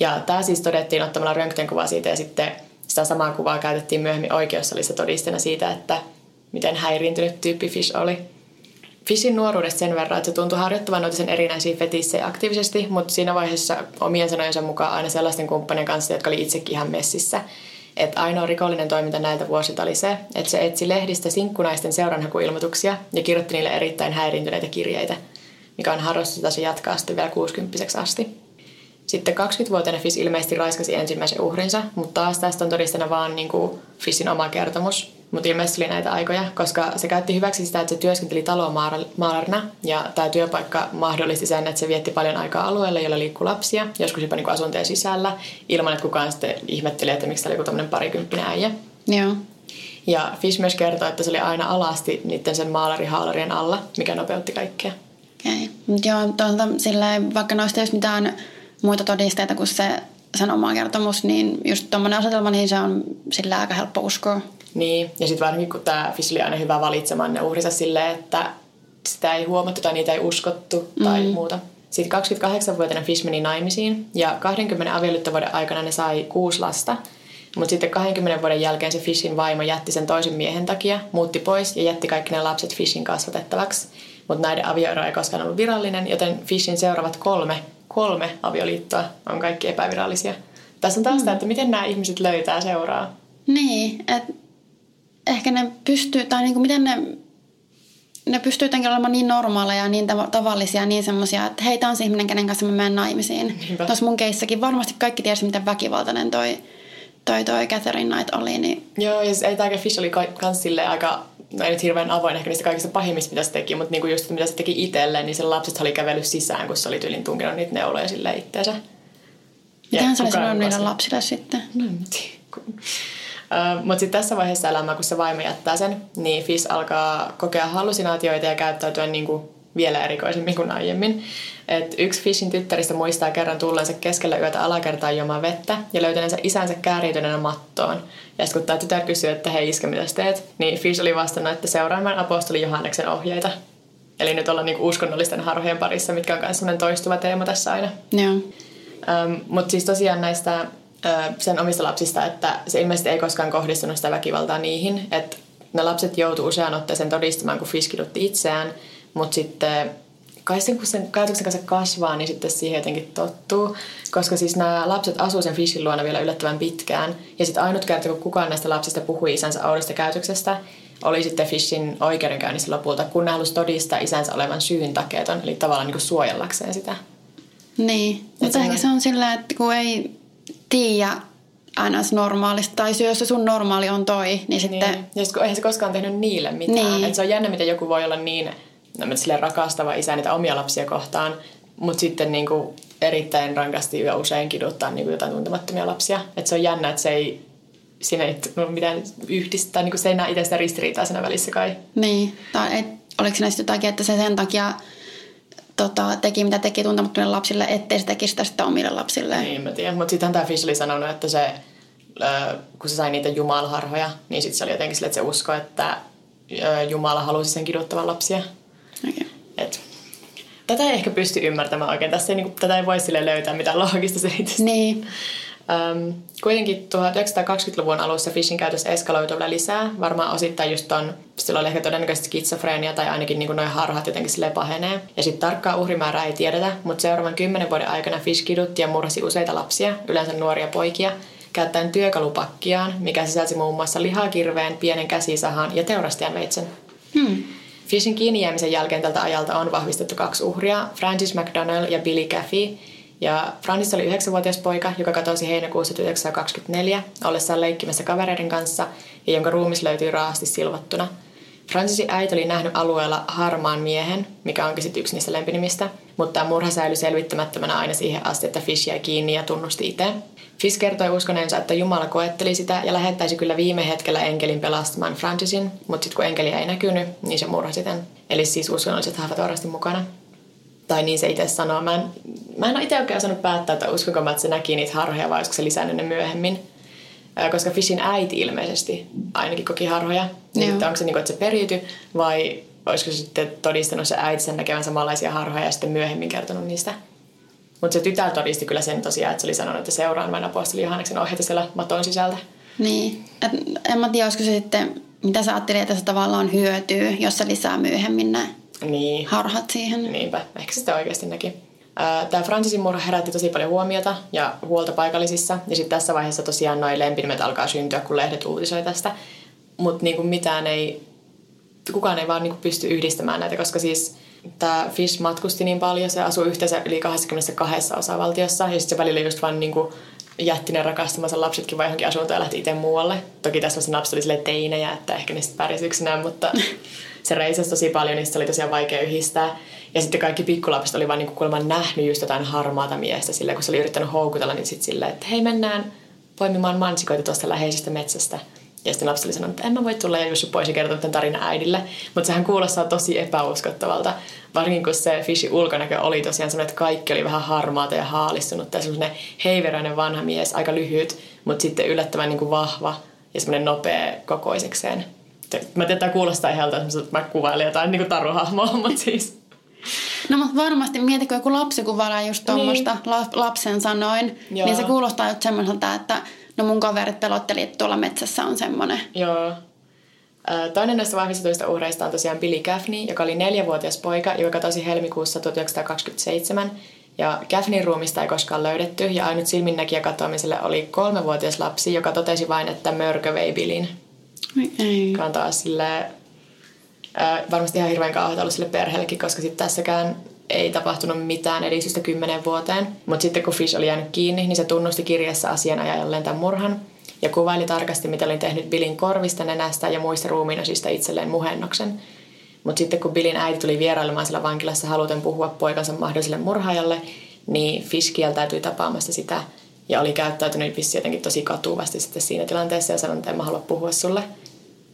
Ja tämä siis todettiin ottamalla röntgenkuvaa siitä ja sitten sitä samaa kuvaa käytettiin myöhemmin oikeussalissa todisteena siitä, että miten häiriintynyt tyyppi Fish oli. Fishin nuoruudesta sen verran, että se tuntui harjoittavan noita sen erinäisiä fetissejä aktiivisesti, mutta siinä vaiheessa omien sanojensa mukaan aina sellaisten kumppanien kanssa, jotka oli itsekin ihan messissä. Et ainoa rikollinen toiminta näiltä vuosilta oli se, että se etsi lehdistä sinkkunaisten seuranhakuilmoituksia ja kirjoitti niille erittäin häiriintyneitä kirjeitä, mikä on harrastus, jota se jatkaa sitten vielä 60 asti. Sitten 20-vuotiaana Fish ilmeisesti raiskasi ensimmäisen uhrinsa, mutta taas tästä on todistena vaan niin kuin Fishin oma kertomus. Mutta ilmeisesti oli näitä aikoja, koska se käytti hyväksi sitä, että se työskenteli talomaalarina ja tämä työpaikka mahdollisti sen, että se vietti paljon aikaa alueella, jolla liikkuu lapsia, joskus jopa niin asuntojen sisällä, ilman että kukaan sitten ihmetteli, että miksi tämä oli joku tämmöinen parikymppinen äijä. Joo. Ja Fish myös kertoi, että se oli aina alasti niiden sen maalarihaalarien alla, mikä nopeutti kaikkea. Okei. Okay. Joo, tuolta, silleen, vaikka noista ei mitään muita todisteita kuin se sen oma kertomus, niin just tuommoinen asetelma, niin se on sillä aika helppo uskoa. Niin, ja sitten varsinkin kun tämä Fish oli aina hyvä valitsemaan ne uhrinsa silleen, että sitä ei huomattu tai niitä ei uskottu tai mm. muuta. Sitten 28-vuotiaana Fish meni naimisiin ja 20 avioliittovuoden aikana ne sai kuusi lasta. Mutta sitten 20 vuoden jälkeen se Fishin vaimo jätti sen toisen miehen takia, muutti pois ja jätti kaikki ne lapset Fishin kasvatettavaksi. Mutta näiden avioero ei koskaan ollut virallinen, joten Fishin seuraavat kolme, kolme avioliittoa on kaikki epävirallisia. Tässä on taas mm. sitä, että miten nämä ihmiset löytää seuraa. Niin, että ehkä ne pystyy, tai niinku miten ne, ne pystyy jotenkin olemaan niin normaaleja ja niin tav- tavallisia niin semmoisia, että hei, tämä on se ihminen, kenen kanssa mä menen naimisiin. Tuossa mun keissäkin varmasti kaikki tiesi, miten väkivaltainen toi, toi, toi Catherine Knight oli. Niin... Joo, ja siis ei tämä Fish oli kans silleen aika no ei nyt hirveän avoin ehkä niistä kaikista pahimmista, mitä se teki, mutta niinku just mitä se teki itselleen, niin sen lapset oli kävellyt sisään, kun se oli tyylin tunkenut niitä neuloja sille itteensä. Mitähän se oli sanonut niille lapsille sitten? No en Mutta sitten tässä vaiheessa elämää, kun se vaimo jättää sen, niin Fish alkaa kokea hallusinaatioita ja käyttäytyä niinku vielä erikoisemmin kuin aiemmin. Et yksi Fishin tyttäristä muistaa kerran tulleensa keskellä yötä alakertaan juomaan vettä ja löytäneensä isänsä kääriytyneenä mattoon. Ja sitten kun tämä tytär kysyy, että hei iskä, mitä teet, niin Fish oli vastannut, että seuraamaan apostoli Johanneksen ohjeita. Eli nyt ollaan niinku uskonnollisten harhojen parissa, mitkä on myös toistuva teema tässä aina. Joo. Um, Mutta siis tosiaan näistä sen omista lapsista, että se ilmeisesti ei koskaan kohdistunut sitä väkivaltaa niihin. Että ne lapset joutuivat usean otteeseen todistamaan, kun Fish kidutti itseään, mutta sitten kai sen, kun sen käytöksen kanssa kasvaa, niin sitten siihen jotenkin tottuu. Koska siis nämä lapset asuu sen Fishin luona vielä yllättävän pitkään. Ja sitten ainut kerta, kun kukaan näistä lapsista puhui isänsä oudosta käytöksestä, oli sitten Fishin oikeudenkäynnissä lopulta, kun ne halusi todistaa isänsä olevan syyn takeeton, eli tavallaan niin kuin suojellakseen sitä. Niin, mutta ehkä se on sillä, että kun ei tiedä ns. normaalista, tai jos se sun normaali on toi, niin sitten... Niin. Ja eihän se koskaan tehnyt niille mitään. Niin. Et se on jännä, miten joku voi olla niin no, silleen rakastava isä niitä omia lapsia kohtaan, mutta sitten niin kuin erittäin rankasti ja usein kiduttaa niin kuin jotain tuntemattomia lapsia. Että se on jännä, että se ei, siinä ei no, mitään yhdistää, niin kuin se ei näe itse sitä ristiriitaa siinä välissä kai. Niin, tai et, oliko siinä jotakin, että se sen takia tota, teki mitä teki tuntemattomille lapsille, ettei se tekisi sitä sitten omille lapsille. Niin, mä tiedän. Mutta sittenhän tämä Fish oli sanonut, että se, kun se sai niitä jumalharhoja, niin sitten se oli jotenkin sille, että se uskoi, että Jumala halusi sen kiduttavan lapsia. Okay. Et, tätä ei ehkä pysty ymmärtämään oikein. Tässä ei, niin kuin, tätä ei voi sille löytää mitään loogista selitystä. Niin. Um, kuitenkin 1920-luvun alussa fishin käytös eskaloitui vielä lisää. Varmaan osittain just ton, silloin ehkä todennäköisesti skitsofreenia tai ainakin niin noin harhat jotenkin sille pahenee. Ja sitten tarkkaa uhrimäärää ei tiedetä, mutta seuraavan kymmenen vuoden aikana Fish kidutti ja murhasi useita lapsia, yleensä nuoria poikia, käyttäen työkalupakkiaan, mikä sisälsi muun muassa lihakirveen, pienen käsisahan ja teurastajan veitsen. Hmm. Fishin kiinni jäämisen jälkeen tältä ajalta on vahvistettu kaksi uhria, Francis McDonnell ja Billy Caffey, ja Francis oli 9-vuotias poika, joka katosi heinäkuussa 1924 ollessaan leikkimässä kavereiden kanssa ja jonka ruumis löytyi raasti silvottuna. Francisin äiti oli nähnyt alueella harmaan miehen, mikä onkin sitten yksi niistä lempinimistä, mutta tämä murha säilyi selvittämättömänä aina siihen asti, että Fish jäi kiinni ja tunnusti itse. Fish kertoi uskoneensa, että Jumala koetteli sitä ja lähettäisi kyllä viime hetkellä enkelin pelastamaan Francisin, mutta sitten kun enkeli ei näkynyt, niin se murhasi sitten. Eli siis uskonnolliset hahvat varasti mukana tai niin se itse sanoo. Mä en, mä en ole itse oikein osannut päättää, että uskonko mä, että se näki niitä harhoja vai olisiko se lisännyt ne myöhemmin. Koska Fishin äiti ilmeisesti ainakin koki harhoja. Niin onko se niin kuin, että se periytyi vai olisiko se sitten todistanut se äiti sen näkevän samanlaisia harhoja ja sitten myöhemmin kertonut niistä. Mutta se tytär todisti kyllä sen tosiaan, että se oli sanonut, että seuraan vain apostoli Johanneksen ohjeita siellä maton sisältä. Niin. Et en mä tiedä, olisiko se sitten, mitä sä ajattelit, että se tavallaan hyötyy, jos se lisää myöhemmin näin niin. harhat siihen. Niinpä, ehkä se sitä oikeasti näki. Tämä Francisin murha herätti tosi paljon huomiota ja huolta paikallisissa. Ja sitten tässä vaiheessa tosiaan noin lempinimet alkaa syntyä, kun lehdet uutisoi tästä. Mutta niinku mitään ei, kukaan ei vaan niinku pysty yhdistämään näitä, koska siis tämä Fish matkusti niin paljon, se asui yhteensä yli 22 osavaltiossa. Ja sitten se välillä just vaan niinku jätti ne rakastamansa lapsetkin vai johonkin asuntoon ja lähti itse muualle. Toki tässä lapset oli teinejä, että ehkä niistä pärjäsi yksinään, mutta se reisasi tosi paljon, se oli tosiaan vaikea yhdistää. Ja sitten kaikki pikkulapset oli vaan niin kuulemma nähnyt just jotain harmaata miestä sille, kun se oli yrittänyt houkutella, niin sitten silleen, että hei mennään poimimaan mansikoita tuosta läheisestä metsästä. Ja sitten lapsi oli sanonut, että en mä voi tulla ja Jussu pois ja kertoa tämän tarinan äidille. Mutta sehän kuulostaa tosi epäuskottavalta. Varsinkin kun se Fishin ulkonäkö oli tosiaan sellainen, että kaikki oli vähän harmaata ja haalistunut. Ja semmoinen heiveröinen vanha mies, aika lyhyt, mutta sitten yllättävän niin kuin vahva ja semmoinen nopea kokoisekseen. Mä tiedän, tämä kuulostaa ihan että mä kuvailen jotain niin taruhahmoa, mutta siis... No mutta varmasti mietitkö joku lapsi kuvailee just tuommoista niin. lapsen sanoin, Joo. niin se kuulostaa just semmoiselta, että no mun kaverit pelotteli, että tuolla metsässä on semmoinen. Joo. Toinen näistä vahvistetuista uhreista on tosiaan Billy Gaffney, joka oli neljävuotias poika, joka katosi helmikuussa 1927. Ja Gaffneyn ruumista ei koskaan löydetty, ja ainut silminnäkijä katoamiselle oli kolmevuotias lapsi, joka totesi vain, että mörkö vei Billin. Ei. Joka on taas sille, ää, varmasti ihan hirveän kauheata ollut sille perheellekin, koska sitten tässäkään ei tapahtunut mitään edistystä kymmenen vuoteen. Mutta sitten kun Fish oli jäänyt kiinni, niin se tunnusti kirjassa asianajajalleen tämän murhan ja kuvaili tarkasti, mitä oli tehnyt Billin korvista, nenästä ja muista ruumiinosista itselleen muhennoksen. Mutta sitten kun Billin äiti tuli vierailemaan sillä vankilassa haluten puhua poikansa mahdolliselle murhaajalle, niin Fish kieltäytyi tapaamasta sitä ja oli käyttäytynyt vissi jotenkin tosi katuvasti sitten siinä tilanteessa ja sanonut, että en mä halua puhua sulle.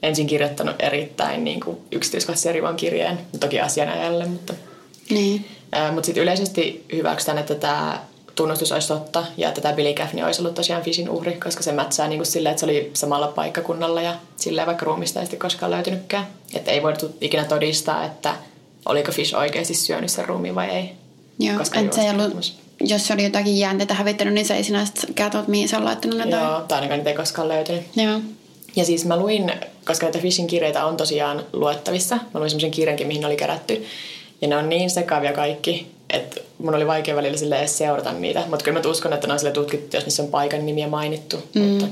Ensin kirjoittanut erittäin niin kuin yksityiskohtaisen rivan kirjeen, toki asianajalle, mutta... Niin. mutta sitten yleisesti hyväksytään, että tämä tunnustus olisi totta ja että tämä Billy Gaffney olisi ollut tosiaan Fishin uhri, koska se mätsää niin kuin silleen, että se oli samalla paikkakunnalla ja silleen vaikka ruumista ei sitten koskaan löytynytkään. Että ei voitu ikinä todistaa, että oliko Fish oikeasti syönyt sen ruumiin vai ei. Joo, koska se ei ollut jos se oli jotakin jäänteitä hävittänyt, niin se ei sinä kertonut, mihin se on laittanut ne. Joo, tai ainakaan niitä ei koskaan löytynyt. Joo. Ja siis mä luin, koska näitä Fishin kirjeitä on tosiaan luettavissa, mä luin semmoisen kirjankin, mihin ne oli kerätty. Ja ne on niin sekavia kaikki, että mun oli vaikea välillä sille edes seurata niitä. Mutta kyllä mä uskon, että ne on sille tutkittu, jos niissä on paikan nimiä mainittu. Mm. Mutta...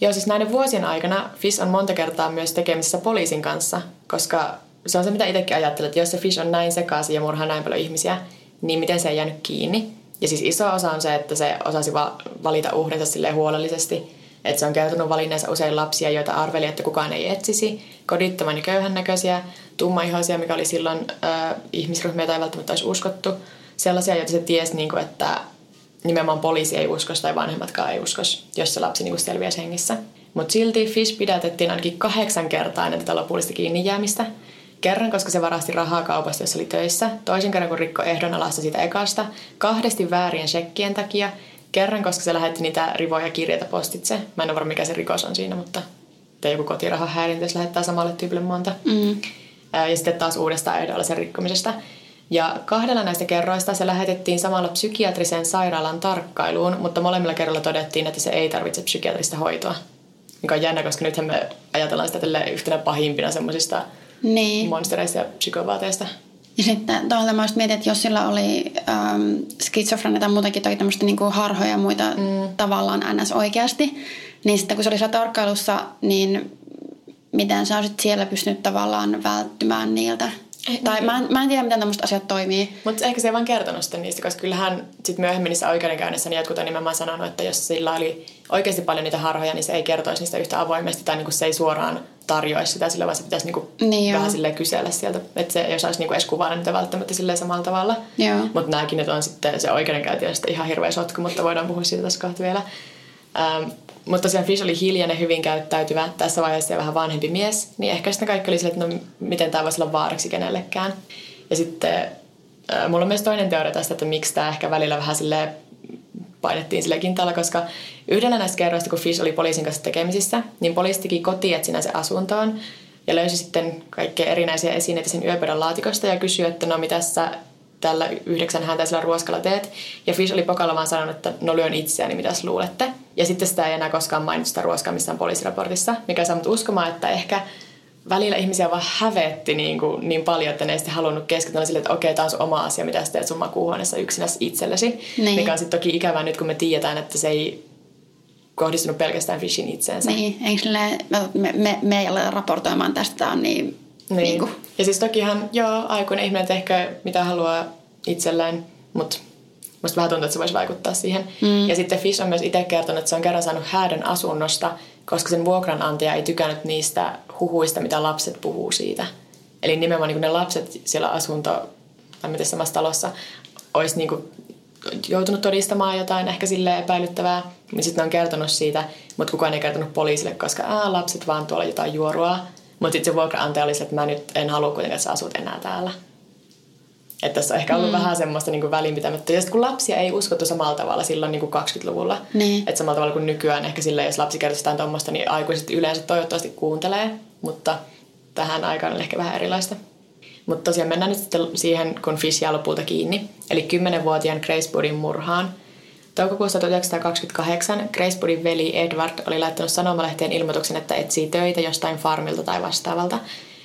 Joo, siis näiden vuosien aikana Fish on monta kertaa myös tekemisissä poliisin kanssa, koska se on se, mitä itsekin ajattelet, että jos se Fish on näin sekaisin ja murhaa näin paljon ihmisiä, niin miten se ei jäänyt kiinni. Ja siis iso osa on se, että se osasi va- valita uhrinsa sille huolellisesti. Että se on kertonut valinneensa usein lapsia, joita arveli, että kukaan ei etsisi. Kodittoman ja köyhän näköisiä, tummaihoisia, mikä oli silloin äh, ihmisryhmiä tai välttämättä olisi uskottu. Sellaisia, joita se tiesi, niin kuin, että nimenomaan poliisi ei uskos tai vanhemmatkaan ei uskos, jos se lapsi niin kuin selviäisi hengissä. Mutta silti Fish pidätettiin ainakin kahdeksan kertaa ennen tätä lopullista kiinni jäämistä. Kerran, koska se varasti rahaa kaupasta, jossa oli töissä. Toisen kerran, kun rikko ehdonalaista sitä ekasta. Kahdesti väärien shekkien takia. Kerran, koska se lähetti niitä rivoja kirjeitä postitse. Mä en ole varma, mikä se rikos on siinä, mutta tai joku kotirahan jos lähettää samalle tyypille monta. Mm. Ja sitten taas uudestaan ehdonalaisen rikkomisesta. Ja kahdella näistä kerroista se lähetettiin samalla psykiatriseen sairaalan tarkkailuun, mutta molemmilla kerralla todettiin, että se ei tarvitse psykiatrista hoitoa. Mikä on jännä, koska nythän me ajatellaan sitä yhtenä pahimpina semmoisista niin. monstereista ja psykopaateista. Ja sitten tuolta mä mietin, että jos sillä oli ähm, skitsofrenia tai muutenkin toi tämmöistä niinku harhoja ja muita mm. tavallaan ns. oikeasti, niin sitten kun se oli siellä tarkkailussa, niin miten sä olisit siellä pystynyt tavallaan välttymään niiltä? Eh, tai niin. mä, en, mä en tiedä, miten tämmöiset asiat toimii. Mutta ehkä se ei vaan kertonut sitten niistä, koska kyllähän sit myöhemmin niissä oikeudenkäynnissä niin jotkut on nimenomaan sanonut, että jos sillä oli oikeasti paljon niitä harhoja, niin se ei kertoisi niistä yhtä avoimesti tai niinku se ei suoraan tarjoaisi sitä sillä, vaan se pitäisi niinku niin vähän silleen kysellä sieltä, että se ei osaisi niinku edes kuvailla niitä välttämättä silleen samalla tavalla. Mutta nämäkin on sitten, se oikeudenkäynti on sitten ihan hirveä sotku, mutta voidaan puhua siitä tässä kohta vielä. Ähm, mutta tosiaan Fish oli hiljainen, hyvin käyttäytyvä, tässä vaiheessa ja vähän vanhempi mies, niin ehkä sitten kaikki oli sille, että no miten tämä voisi olla vaaraksi kenellekään. Ja sitten äh, mulla on myös toinen teoria tästä, että miksi tämä ehkä välillä vähän sille painettiin sille kintaalla, koska yhdellä näistä kerroista, kun Fish oli poliisin kanssa tekemisissä, niin poliisi teki kotietsinä se asuntoon ja löysi sitten kaikkea erinäisiä esineitä sen yöpöydän laatikosta ja kysyi, että no mitä sä tällä yhdeksän häntäisellä ruoskalla teet. Ja Fish oli pokalla vaan sanonut, että no lyön itseäni, mitä luulette. Ja sitten sitä ei enää koskaan mainittu sitä ruoskaa missään poliisiraportissa, mikä saa mut uskomaan, että ehkä välillä ihmisiä vaan hävetti niin, kuin, niin paljon, että ne ei sitten halunnut keskittyä sille, että okei, tämä on sun oma asia, mitä sä teet sun makuuhuoneessa yksinäsi itsellesi. Niin. Mikä on sitten toki ikävää nyt, kun me tiedetään, että se ei kohdistunut pelkästään Fishin itseensä. Niin, eikö sille, me, me, me ei ole raportoimaan tästä, on niin... Niin. niin kuin. Ja siis tokihan, joo, aikuinen ihminen tekee mitä haluaa itselleen, mutta musta vähän tuntuu, että se voisi vaikuttaa siihen. Mm. Ja sitten Fish on myös itse kertonut, että se on kerran saanut häädön asunnosta, koska sen vuokranantaja ei tykännyt niistä huhuista, mitä lapset puhuu siitä. Eli nimenomaan niin ne lapset siellä asunto, tai samassa talossa, olisi niin kuin joutunut todistamaan jotain ehkä sille epäilyttävää, niin sitten on kertonut siitä, mutta kukaan ei kertonut poliisille, koska ää, lapset vaan tuolla jotain juorua. Mutta sitten se vuokranantaja oli että mä nyt en halua kuitenkaan, että sä asut enää täällä. Että tässä on ehkä ollut mm. vähän semmoista niin välinpitämättä. Ja kun lapsia ei uskottu samalla tavalla silloin niin kuin 20-luvulla. Niin. Että samalla tavalla kuin nykyään ehkä sille, jos lapsi kertoo jotain tuommoista, niin aikuiset yleensä toivottavasti kuuntelee. Mutta tähän aikaan on ehkä vähän erilaista. Mutta tosiaan mennään nyt sitten siihen, kun Fish jää lopulta kiinni. Eli 10-vuotiaan Grace Budin murhaan. Toukokuussa 1928 Grace Budin veli Edward oli laittanut sanomalehteen ilmoituksen, että etsii töitä jostain farmilta tai vastaavalta.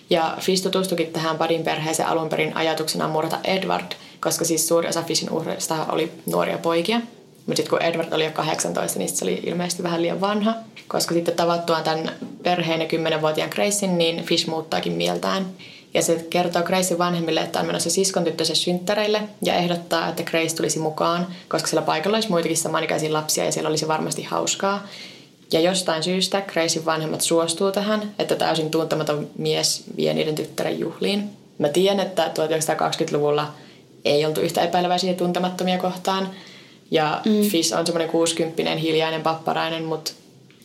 Ja Fish tutustukin tähän Budin perheeseen alun perin ajatuksena murhata Edward, koska siis suuri osa Fishin uhreista oli nuoria poikia. Mutta sitten kun Edward oli jo 18, niin se oli ilmeisesti vähän liian vanha. Koska sitten tavattuaan tämän perheen ja 10-vuotiaan Gracein, niin Fish muuttaakin mieltään. Ja se kertoo Gracein vanhemmille, että on menossa siskon tyttönsä synttäreille ja ehdottaa, että Grace tulisi mukaan, koska siellä paikalla olisi muitakin samanikäisiä lapsia ja siellä olisi varmasti hauskaa. Ja jostain syystä Gracein vanhemmat suostuu tähän, että täysin tuntematon mies vie niiden tyttären juhliin. Mä tiedän, että 1920-luvulla ei oltu yhtä epäileväisiä tuntemattomia kohtaan. Ja mm. Fish on semmoinen 60 hiljainen papparainen, mutta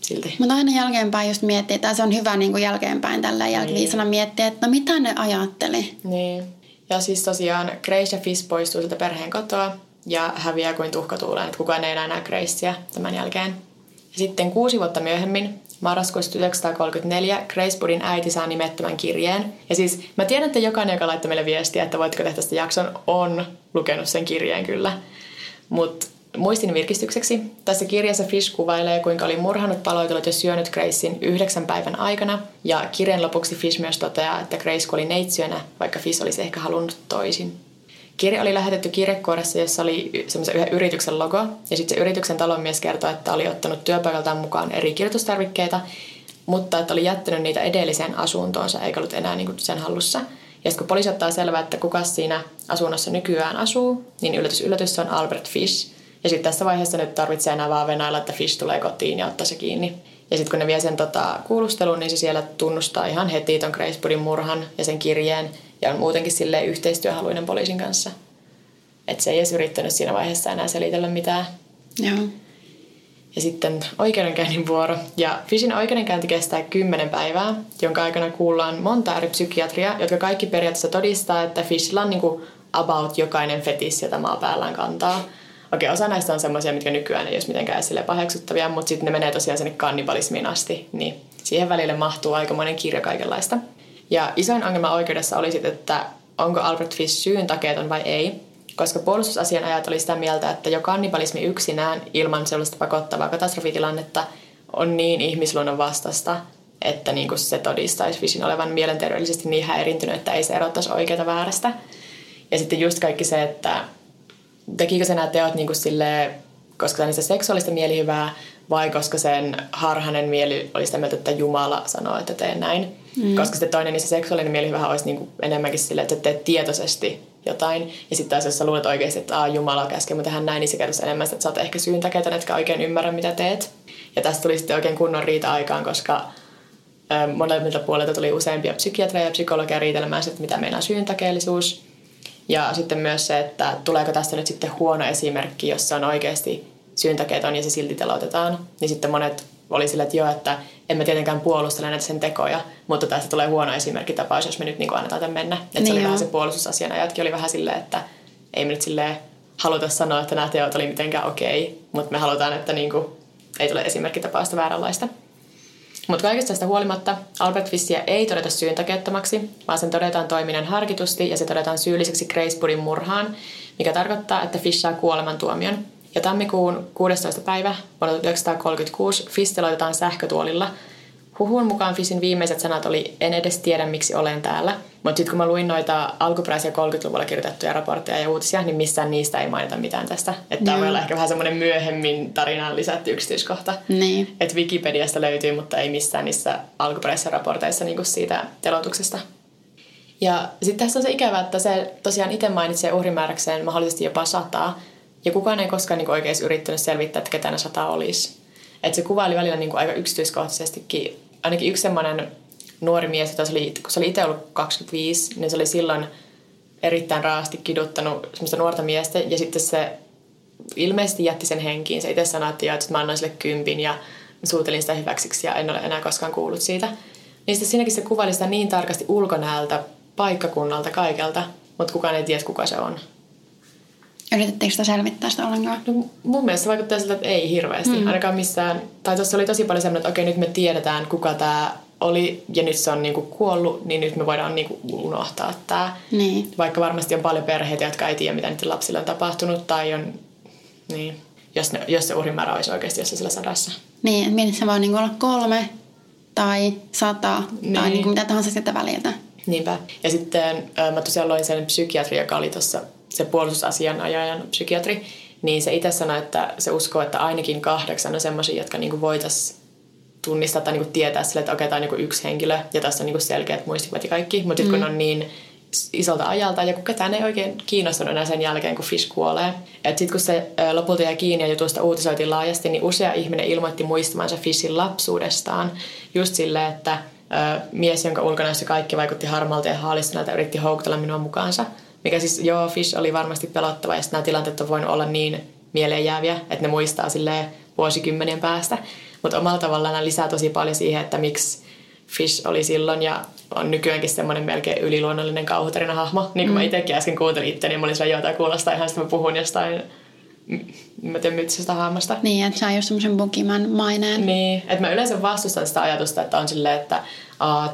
silti. Mutta aina jälkeenpäin just miettii, tai se on hyvä niin kuin jälkeenpäin tällä jälkiviisana niin. miettiä, että no mitä ne ajatteli. Niin. Ja siis tosiaan Grace ja Fish poistuu sieltä perheen kotoa ja häviää kuin tuhkatuuleen, että kukaan ei enää näe Gracea tämän jälkeen. Sitten kuusi vuotta myöhemmin, marraskuussa 1934, Grace Budin äiti saa nimettömän kirjeen. Ja siis mä tiedän, että jokainen, joka laittaa meille viestiä, että voitko tehdä tästä jakson, on lukenut sen kirjeen kyllä. Mutta muistin virkistykseksi. Tässä kirjassa Fish kuvailee, kuinka oli murhannut, paloitellut ja syönyt Gracein yhdeksän päivän aikana. Ja kirjan lopuksi Fish myös toteaa, että Grace kuoli neitsyönä, vaikka Fish olisi ehkä halunnut toisin. Kirja oli lähetetty kirjekuoressa, jossa oli semmoisen yhden yrityksen logo. Ja sitten se yrityksen talonmies kertoi, että oli ottanut työpaikaltaan mukaan eri kirjoitustarvikkeita, mutta että oli jättänyt niitä edelliseen asuntoonsa eikä ollut enää niin sen hallussa. Ja sitten kun poliisi ottaa selvää, että kuka siinä asunnossa nykyään asuu, niin yllätys yllätys on Albert Fish, Ja sitten tässä vaiheessa nyt tarvitsee enää vaan venailla, että Fish tulee kotiin ja ottaa se kiinni. Ja sitten kun ne vie sen tota, kuulusteluun, niin se siellä tunnustaa ihan heti ton Graceburin murhan ja sen kirjeen. Ja on muutenkin sille yhteistyöhaluinen poliisin kanssa. Että se ei edes yrittänyt siinä vaiheessa enää selitellä mitään. Joo. Ja sitten oikeudenkäynnin vuoro. Ja Fishin oikeudenkäynti kestää kymmenen päivää, jonka aikana kuullaan monta eri psykiatria, jotka kaikki periaatteessa todistaa, että Fishilla on niin kuin about jokainen fetis, jota maapäällään kantaa. Okei, osa näistä on semmoisia, mitkä nykyään ei olisi mitenkään sille paheksuttavia, mutta sitten ne menee tosiaan sinne kannibalismiin asti, niin siihen välille mahtuu aikamoinen kirja kaikenlaista. Ja isoin ongelma oikeudessa oli sitten, että onko Albert Fish syyn takeeton vai ei, koska puolustusasianajat oli sitä mieltä, että jo kannibalismi yksinään ilman sellaista pakottavaa katastrofitilannetta on niin ihmisluonnon vastasta, että niin kuin se todistaisi Fishin olevan mielenterveellisesti niin häirintynyt, että ei se erottaisi oikeita väärästä. Ja sitten just kaikki se, että tekikö se nämä teot niin kuin sille, koska niistä seksuaalista mielihyvää vai koska sen harhainen mieli oli sitä mieltä, että Jumala sanoo, että tee näin. Mm. Koska sitten toinen, niin se seksuaalinen mielihyvä olisi niin kuin enemmänkin sille, että teet tietoisesti jotain. Ja sitten taas jos sä luulet oikeasti, että Aa, Jumala käskee mä tehdä näin, niin se kertoo enemmän, että sä oot ehkä syyntakeita, etkä oikein ymmärrä, mitä teet. Ja tästä tuli sitten oikein kunnon riita aikaan, koska molemmilta puolilta tuli useampia psykiatreja ja psykologia riitelemään, että mitä meillä on syyntakeellisuus. Ja sitten myös se, että tuleeko tästä nyt sitten huono esimerkki, jos se on oikeasti syyntakeeton ja se silti telotetaan. Niin sitten monet oli sille, että joo, että en mä tietenkään puolustele näitä sen tekoja, mutta tästä tulee huono esimerkkitapaus, jos me nyt niin kuin annetaan tämän mennä. Että niin se oli joo. vähän se puolustusasianajatkin oli vähän silleen, että ei me nyt silleen haluta sanoa, että nämä teot oli mitenkään okei, mutta me halutaan, että niin kuin ei tule esimerkkitapausta vääränlaista. Mutta kaikesta tästä huolimatta Albert Fissia ei todeta syyntakeettomaksi, vaan sen todetaan toiminnan harkitusti ja se todetaan syylliseksi Graceburin murhaan, mikä tarkoittaa, että Fish saa kuolemantuomion. Ja tammikuun 16. päivä vuonna 1936 Fish teloitetaan sähkötuolilla. Huhun mukaan Fishin viimeiset sanat oli, en edes tiedä miksi olen täällä. Mutta sitten kun mä luin noita alkuperäisiä 30-luvulla kirjoitettuja raportteja ja uutisia, niin missään niistä ei mainita mitään tästä. Että tämä voi olla ehkä vähän semmoinen myöhemmin tarinaan lisätty yksityiskohta. Niin. Että Wikipediasta löytyy, mutta ei missään niissä alkuperäisissä raporteissa niin siitä telotuksesta. Ja sitten tässä on se ikävä, että se tosiaan itse mainitsee uhrimääräkseen mahdollisesti jopa sataa, ja kukaan ei koskaan niin oikein yrittänyt selvittää, että ketä ne sata olisi. Että se kuvaili välillä niin aika yksityiskohtaisestikin. Ainakin yksi semmoinen nuori mies, jota se oli, kun se oli itse ollut 25, niin se oli silloin erittäin raasti kiduttanut semmoista nuorta miestä. Ja sitten se ilmeisesti jätti sen henkiin. Se itse sanoi, että, että mä annoin sille kympin ja suutelin sitä hyväksiksi ja en ole enää koskaan kuullut siitä. Niin sitten siinäkin se kuvaili sitä niin tarkasti ulkonäöltä, paikkakunnalta, kaikelta, mutta kukaan ei tiedä, kuka se on. Yritettekö sitä selvittää sitä ollenkaan? No, mun mielestä vaikuttaa siltä, että ei hirveästi. Mm. Ainakaan missään. Tai tuossa oli tosi paljon semmoinen, että okei, nyt me tiedetään, kuka tämä oli ja nyt se on niinku kuollut, niin nyt me voidaan niinku unohtaa tämä. Niin. Vaikka varmasti on paljon perheitä, jotka ei tiedä, mitä niiden lapsille on tapahtunut tai on, niin, jos, ne, jos se uhrimäärä olisi oikeasti jossain sillä sadassa. Niin, mietit se voi niinku olla kolme tai sata niin. tai niinku mitä tahansa sieltä väliltä. Niinpä. Ja sitten mä tosiaan loin sen psykiatri, joka oli tuossa se puolustusasianajajan psykiatri, niin se itse sanoi, että se uskoo, että ainakin kahdeksan on semmoisia, jotka niinku voitaisiin tunnistaa tai niinku tietää sille, että okei, tämä on niinku yksi henkilö ja tässä on niinku selkeät muistikuvat ja kaikki. Mutta mm. kun on niin isolta ajalta ja kun ketään ei oikein kiinnostunut enää sen jälkeen, kun Fish kuolee. Sitten kun se lopulta jäi kiinni ja jutusta uutisoitiin laajasti, niin usea ihminen ilmoitti muistamansa Fishin lapsuudestaan. Just silleen, että mies, jonka ulkonäössä kaikki vaikutti harmalta ja haalistuneelta, yritti houkutella minua mukaansa. Mikä siis, joo, Fish oli varmasti pelottava ja nämä tilanteet on voinut olla niin mieleen jääviä, että ne muistaa sille vuosikymmenien päästä. Mutta omalla tavallaan nämä lisää tosi paljon siihen, että miksi Fish oli silloin ja on nykyäänkin semmoinen melkein yliluonnollinen kauhutarina hahmo. Niin kuin mm. mä itsekin äsken kuuntelin itse, niin mä olin joo, tämä kuulostaa ihan sitä, mä puhun jostain mä tiedän myttisestä hahmosta. Niin, että saa just semmoisen bukiman maineen. Niin, että mä yleensä vastustan sitä ajatusta, että on silleen, että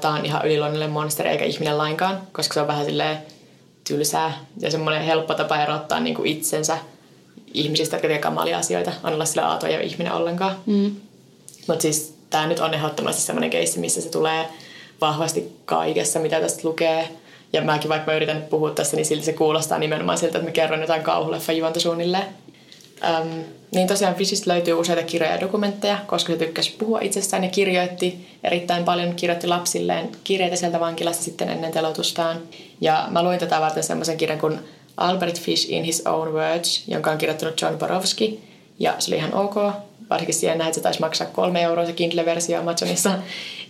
tämä on ihan yliluonnollinen monsteri eikä ihminen lainkaan, koska se on vähän silleen tylsää ja semmoinen helppo tapa erottaa niin kuin itsensä ihmisistä, jotka tekee kamalia asioita, on olla sillä aato ja ihminen ollenkaan. Mm. Mutta siis tämä nyt on ehdottomasti semmoinen keissi, missä se tulee vahvasti kaikessa, mitä tästä lukee. Ja mäkin vaikka mä yritän puhua tässä, niin silti se kuulostaa nimenomaan siltä, että mä kerron jotain kauhuleffa juonta suunnilleen. Um, niin tosiaan Fishistä löytyy useita kirjoja ja dokumentteja, koska se tykkäsi puhua itsestään ja kirjoitti erittäin paljon, kirjoitti lapsilleen kirjeitä sieltä vankilasta sitten ennen telotustaan. Ja mä luin tätä varten semmoisen kirjan kuin Albert Fish in his own words, jonka on kirjoittanut John Borowski. Ja se oli ihan ok. Varsinkin siihen näin, että se taisi maksaa kolme euroa se Kindle-versio Amazonissa.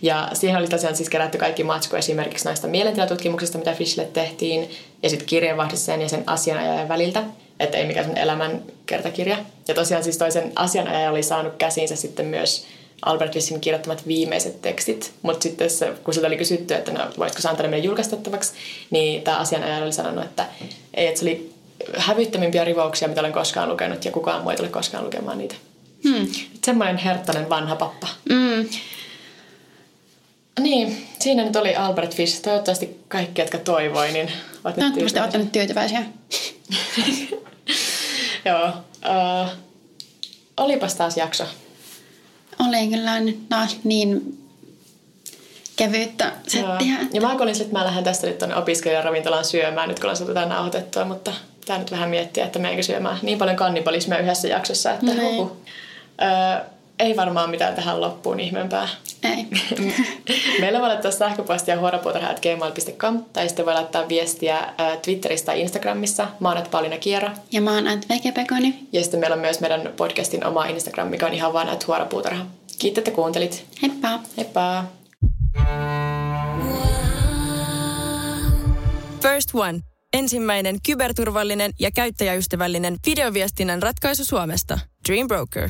Ja siihen oli tosiaan siis kerätty kaikki matsku esimerkiksi näistä mielentilatutkimuksista, mitä Fishille tehtiin. Ja sitten kirjeenvahdissa ja sen asianajajan väliltä. Että ei mikään sen elämän kertakirja. Ja tosiaan siis toisen asianajaja oli saanut käsiinsä sitten myös Albert Fishin kirjoittamat viimeiset tekstit, mutta sitten se, kun siltä oli kysytty, että no, voisiko se antaa meille julkaistettavaksi, niin tämä asianajaja oli sanonut, että ei, että se oli hävyttömimpiä rivauksia, mitä olen koskaan lukenut, ja kukaan muu ei tule koskaan lukemaan niitä. Hmm. Semmoinen herttainen vanha pappa. Mm. Niin, siinä nyt oli Albert Fish. Toivottavasti kaikki, jotka toivoi, niin ovat nyt Toivottavasti olette nyt tyytyväisiä. Joo. Uh, olipas taas jakso. Oli kyllä nyt taas niin kevyyttä settiä. Joo. Ja mä olin että mä lähden tästä nyt tuonne opiskelijaravintolaan syömään, nyt kun ollaan saatu nauhoitettua, mutta pitää nyt vähän miettiä, että meidänkö syömään niin paljon kannibalismia yhdessä jaksossa, että Niin. huhu. Öö, ei varmaan mitään tähän loppuun ihmeempää. Ei. Meillä voi laittaa sähköpostia huoropuutarha.gmail.com tai sitten voi laittaa viestiä ää, Twitterissä tai Instagramissa. Mä oon at Pauliina Kiera. Ja mä oon Ant Vekepekoni. Ja sitten meillä on myös meidän podcastin oma Instagram, mikä on ihan vaan at huoropuutarha. Kiitos, että kuuntelit. Heippa! Heippa! First One. Ensimmäinen kyberturvallinen ja käyttäjäystävällinen videoviestinnän ratkaisu Suomesta. Dream Broker.